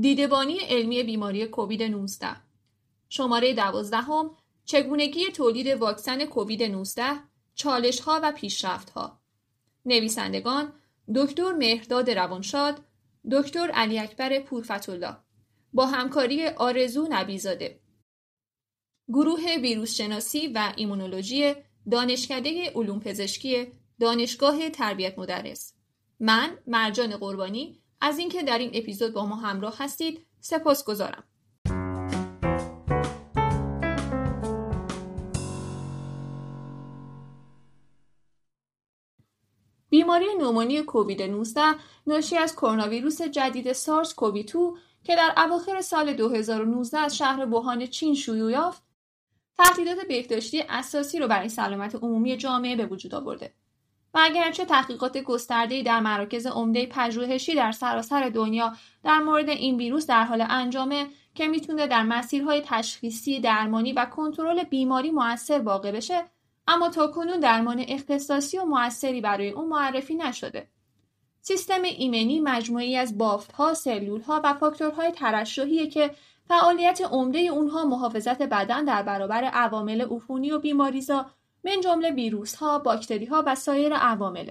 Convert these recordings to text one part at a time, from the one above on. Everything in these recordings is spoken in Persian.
دیدبانی علمی بیماری کووید 19 شماره دوازدهم چگونگی تولید واکسن کووید 19 چالش ها و پیشرفت ها نویسندگان دکتر مهرداد روانشاد دکتر علی اکبر پورفتولا. با همکاری آرزو نبیزاده. گروه ویروس شناسی و ایمونولوژی دانشکده علوم پزشکی دانشگاه تربیت مدرس. من مرجان قربانی از اینکه در این اپیزود با ما همراه هستید سپاس گذارم. بیماری نومونی کووید 19 ناشی از کرونا ویروس جدید سارس کووی 2 که در اواخر سال 2019 از شهر ووهان چین شیوع یافت تهدیدات بهداشتی اساسی رو برای سلامت عمومی جامعه به وجود آورده و اگرچه تحقیقات گسترده‌ای در مراکز عمده پژوهشی در سراسر دنیا در مورد این ویروس در حال انجامه که می‌تونه در مسیرهای تشخیصی درمانی و کنترل بیماری موثر واقع بشه اما تا کنون درمان اختصاصی و موثری برای اون معرفی نشده. سیستم ایمنی مجموعی از بافتها، سلولها و فاکتورهای ترشحیه که فعالیت عمده اونها محافظت بدن در برابر عوامل عفونی و بیماریزا من جمله ویروس ها، باکتری ها و سایر عوامل.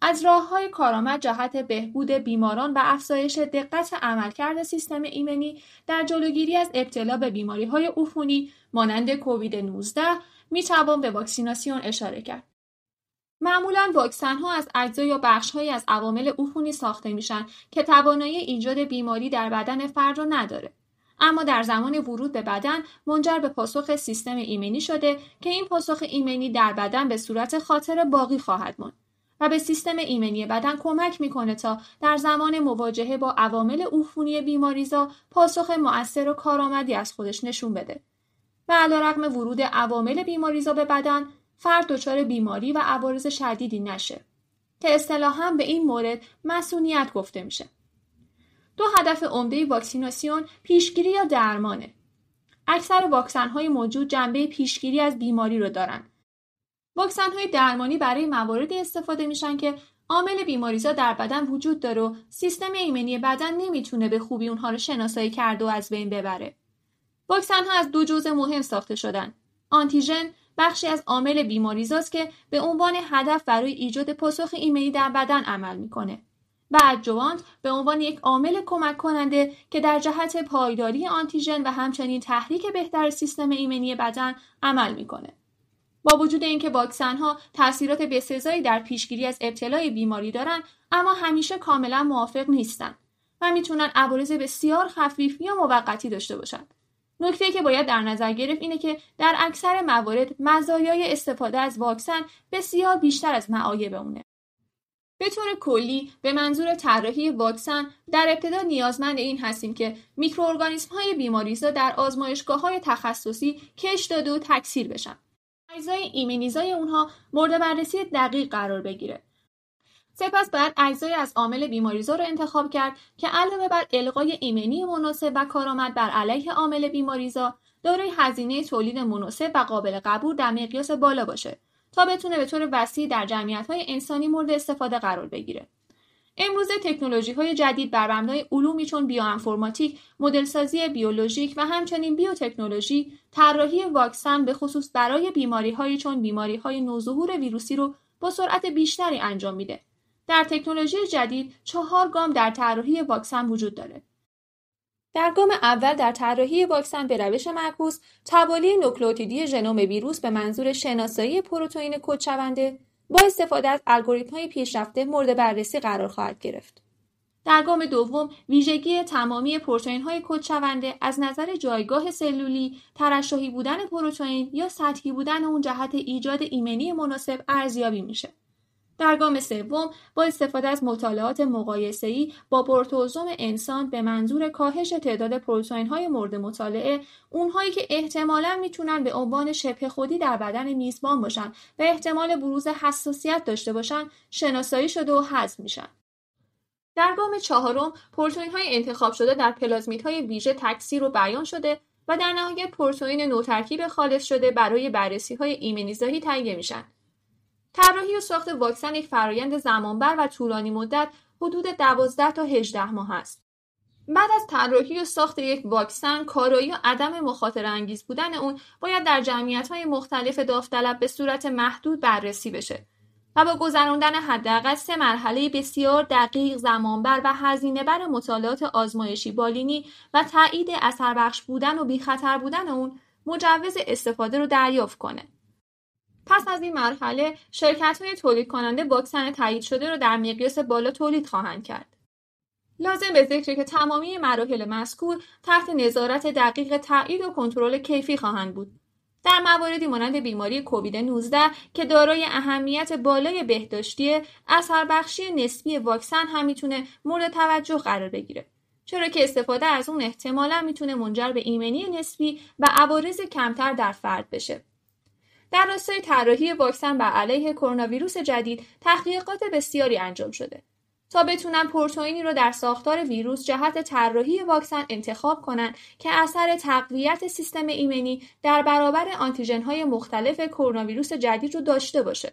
از راه های کارآمد جهت بهبود بیماران و افزایش دقت عملکرد سیستم ایمنی در جلوگیری از ابتلا به بیماری های عفونی مانند کووید 19 می توان به واکسیناسیون اشاره کرد. معمولا واکسن ها از اجزا یا بخش های از عوامل عفونی ساخته میشن که توانایی ایجاد بیماری در بدن فرد را نداره. اما در زمان ورود به بدن منجر به پاسخ سیستم ایمنی شده که این پاسخ ایمنی در بدن به صورت خاطر باقی خواهد ماند و به سیستم ایمنی بدن کمک می‌کنه تا در زمان مواجهه با عوامل عفونی بیماریزا پاسخ مؤثر و کارآمدی از خودش نشون بده. و علیرغم ورود عوامل بیماریزا به بدن فرد دچار بیماری و عوارض شدیدی نشه که اصطلاحا به این مورد مسئولیت گفته میشه. دو هدف عمده واکسیناسیون پیشگیری یا درمانه. اکثر واکسن های موجود جنبه پیشگیری از بیماری رو دارن. واکسن های درمانی برای مواردی استفاده میشن که عامل بیماریزا در بدن وجود داره و سیستم ایمنی بدن نمی‌تونه به خوبی اونها رو شناسایی کرده و از بین ببره. واکسن ها از دو جزء مهم ساخته شدن. آنتیژن بخشی از عامل بیماریزاست که به عنوان هدف برای ایجاد پاسخ ایمنی در بدن عمل می‌کنه. و ادجوانت به عنوان یک عامل کمک کننده که در جهت پایداری آنتیژن و همچنین تحریک بهتر سیستم ایمنی بدن عمل می‌کنه. با وجود اینکه واکسن ها تاثیرات بسزایی در پیشگیری از ابتلای بیماری دارند اما همیشه کاملا موافق نیستند و می‌تونن عوارض بسیار خفیف یا موقتی داشته باشند نکته که باید در نظر گرفت اینه که در اکثر موارد مزایای استفاده از واکسن بسیار بیشتر از معایب اونه به طور کلی به منظور طراحی واکسن در ابتدا نیازمند این هستیم که میکروارگانیسم های بیماریزا در آزمایشگاه های تخصصی کش داده و تکثیر بشن. اجزای ایمنیزای اونها مورد بررسی دقیق قرار بگیره. سپس باید اجزای از عامل بیماریزا رو انتخاب کرد که علاوه بر القای ایمنی مناسب و کارآمد بر علیه عامل بیماریزا دارای هزینه تولید مناسب و قابل قبول در مقیاس بالا باشه تا بتونه به طور وسیع در جمعیت های انسانی مورد استفاده قرار بگیره. امروزه تکنولوژی های جدید بر مبنای علومی چون بیوانفرماتیک، مدلسازی بیولوژیک و همچنین بیوتکنولوژی، طراحی واکسن به خصوص برای بیماری های چون بیماری های نوظهور ویروسی رو با سرعت بیشتری انجام میده. در تکنولوژی جدید چهار گام در طراحی واکسن وجود داره. در گام اول در طراحی واکسن به روش معکوس توالی نوکلئوتیدی ژنوم ویروس به منظور شناسایی پروتئین کدشونده با استفاده از الگوریتم‌های پیشرفته مورد بررسی قرار خواهد گرفت. در گام دوم ویژگی تمامی پروتئین‌های کدشونده از نظر جایگاه سلولی، ترشحی بودن پروتئین یا سطحی بودن اون جهت ایجاد ایمنی مناسب ارزیابی میشه. در گام سوم با استفاده از مطالعات مقایسه‌ای با پروتوزوم انسان به منظور کاهش تعداد های مورد مطالعه اونهایی که احتمالا می‌تونن به عنوان شبه خودی در بدن میزبان باشن و احتمال بروز حساسیت داشته باشن شناسایی شده و حذف میشن. در گام چهارم پروتئین های انتخاب شده در پلازمیت های ویژه تکثیر و بیان شده و در نهایت پروتئین نوترکیب خالص شده برای بررسی های ایمنیزاهی تهیه میشن. طراحی و ساخت واکسن یک فرایند زمانبر و طولانی مدت حدود 12 تا 18 ماه است. بعد از طراحی و ساخت یک واکسن کارایی و عدم مخاطره انگیز بودن اون باید در جمعیت های مختلف داوطلب به صورت محدود بررسی بشه و با گذراندن حداقل سه مرحله بسیار دقیق زمانبر و هزینه بر مطالعات آزمایشی بالینی و تایید اثر بخش بودن و بیخطر بودن اون مجوز استفاده رو دریافت کنه. پس از این مرحله شرکت های تولید کننده واکسن تایید شده رو در مقیاس بالا تولید خواهند کرد. لازم به ذکر که تمامی مراحل مذکور تحت نظارت دقیق تایید و کنترل کیفی خواهند بود. در مواردی مانند بیماری کووید 19 که دارای اهمیت بالای بهداشتی اثر بخشی نسبی واکسن هم می‌تونه مورد توجه قرار بگیره. چرا که استفاده از اون احتمالا می‌تونه منجر به ایمنی نسبی و عوارض کمتر در فرد بشه. در راستای طراحی واکسن بر علیه کرونا ویروس جدید تحقیقات بسیاری انجام شده تا بتونن پروتئینی رو در ساختار ویروس جهت طراحی واکسن انتخاب کنند که اثر تقویت سیستم ایمنی در برابر آنتیژن های مختلف کرونا ویروس جدید رو داشته باشه.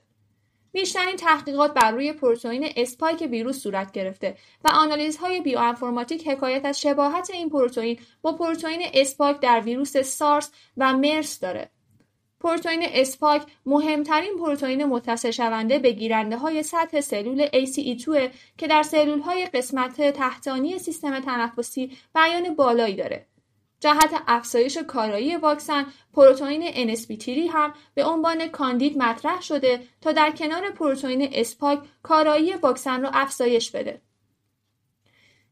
بیشترین تحقیقات بر روی پروتئین اسپایک ویروس صورت گرفته و آنالیزهای بیوانفرماتیک حکایت از شباهت این پروتئین با پروتئین اسپایک در ویروس سارس و مرس داره. پروتئین اسپایک مهمترین پروتئین متصل شونده به گیرنده های سطح سلول ACE2 که در سلول های قسمت تحتانی سیستم تنفسی بیان بالایی داره. جهت افزایش کارایی واکسن پروتئین NSP3 هم به عنوان کاندید مطرح شده تا در کنار پروتئین اسپاک کارایی واکسن را افزایش بده.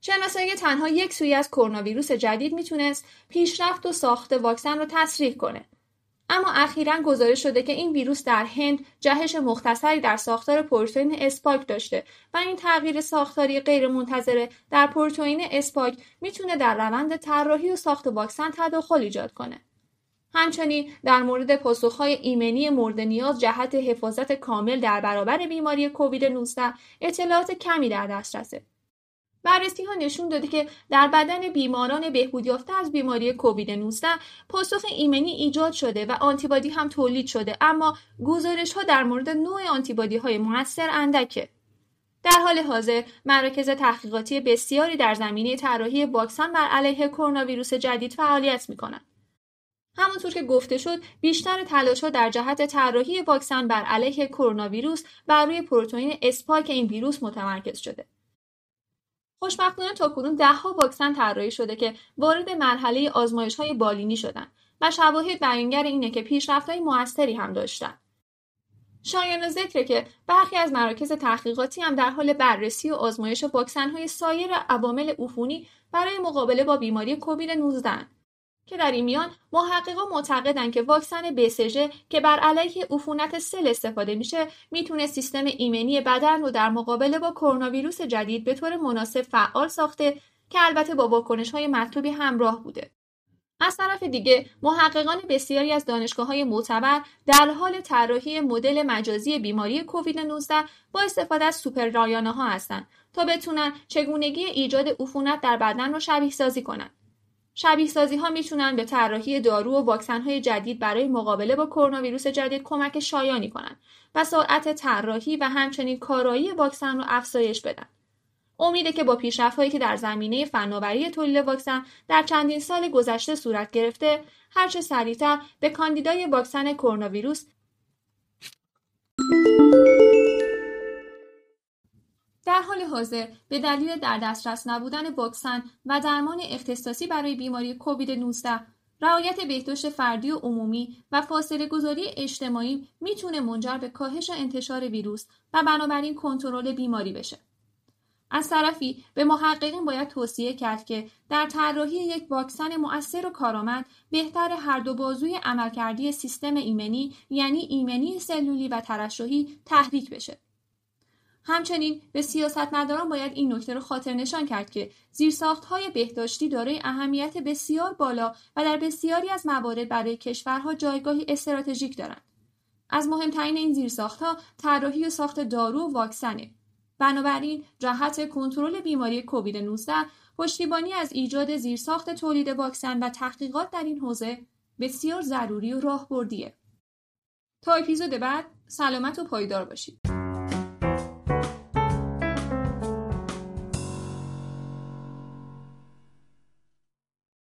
شناسایی تنها یک سوی از کرونا ویروس جدید می‌تونست پیشرفت و ساخت واکسن را تصریح کنه اما اخیرا گزارش شده که این ویروس در هند جهش مختصری در ساختار پروتئین اسپاک داشته و این تغییر ساختاری غیرمنتظره در پروتئین اسپاک می‌تونه در روند طراحی و ساخت واکسن تداخل ایجاد کنه. همچنین در مورد پاسخهای ایمنی مورد نیاز جهت حفاظت کامل در برابر بیماری کووید 19 اطلاعات کمی در دسترسه. بررسی ها نشون داده که در بدن بیماران بهبود یافته از بیماری کووید 19 پاسخ ایمنی ایجاد شده و آنتیبادی هم تولید شده اما گزارش ها در مورد نوع آنتیبادی های موثر اندکه. در حال حاضر مراکز تحقیقاتی بسیاری در زمینه طراحی واکسن بر علیه کرونا ویروس جدید فعالیت می‌کنند. همانطور که گفته شد بیشتر تلاش ها در جهت طراحی واکسن بر علیه کرونا ویروس بر روی پروتئین اسپایک این ویروس متمرکز شده. خوشبختانه تاکنون دهها واکسن طراحی شده که وارد مرحله آزمایش های بالینی شدن و شواهد بیانگر اینه که پیشرفت های موثری هم داشتن. شایان ذکره که برخی از مراکز تحقیقاتی هم در حال بررسی و آزمایش واکسن های سایر عوامل عفونی برای مقابله با بیماری کووید 19 که در این میان محققان معتقدند که واکسن بسژ که بر علیه عفونت سل استفاده میشه می‌تونه سیستم ایمنی بدن رو در مقابله با کرونا ویروس جدید به طور مناسب فعال ساخته که البته با واکنش های مطلوبی همراه بوده. از طرف دیگه محققان بسیاری از دانشگاه های معتبر در حال طراحی مدل مجازی بیماری کووید 19 با استفاده از سوپر ها هستند تا بتونن چگونگی ایجاد عفونت در بدن رو شبیه سازی کنند. شبیه سازی ها می‌تونن به طراحی دارو و واکسن های جدید برای مقابله با کرونا ویروس جدید کمک شایانی کنند و سرعت طراحی و همچنین کارایی واکسن رو افزایش بدن. امیده که با پیشرفت هایی که در زمینه فناوری تولید واکسن در چندین سال گذشته صورت گرفته، هرچه سریعتر به کاندیدای واکسن کرونا ویروس در حال حاضر به دلیل در دسترس نبودن واکسن و درمان اختصاصی برای بیماری کووید 19 رعایت بهداشت فردی و عمومی و فاصله گذاری اجتماعی می‌تونه منجر به کاهش انتشار ویروس و بنابراین کنترل بیماری بشه. از طرفی به محققین باید توصیه کرد که در طراحی یک واکسن مؤثر و کارآمد بهتر هر دو بازوی عملکردی سیستم ایمنی یعنی ایمنی سلولی و ترشحی تحریک بشه. همچنین به سیاستمداران باید این نکته را خاطر نشان کرد که زیرساختهای بهداشتی دارای اهمیت بسیار بالا و در بسیاری از موارد برای کشورها جایگاهی استراتژیک دارند. از مهمترین این زیرساختها طراحی و ساخت دارو و واکسنه. بنابراین جهت کنترل بیماری کووید 19 پشتیبانی از ایجاد زیرساخت تولید واکسن و تحقیقات در این حوزه بسیار ضروری و راهبردیه. تا اپیزود بعد سلامت و پایدار باشید.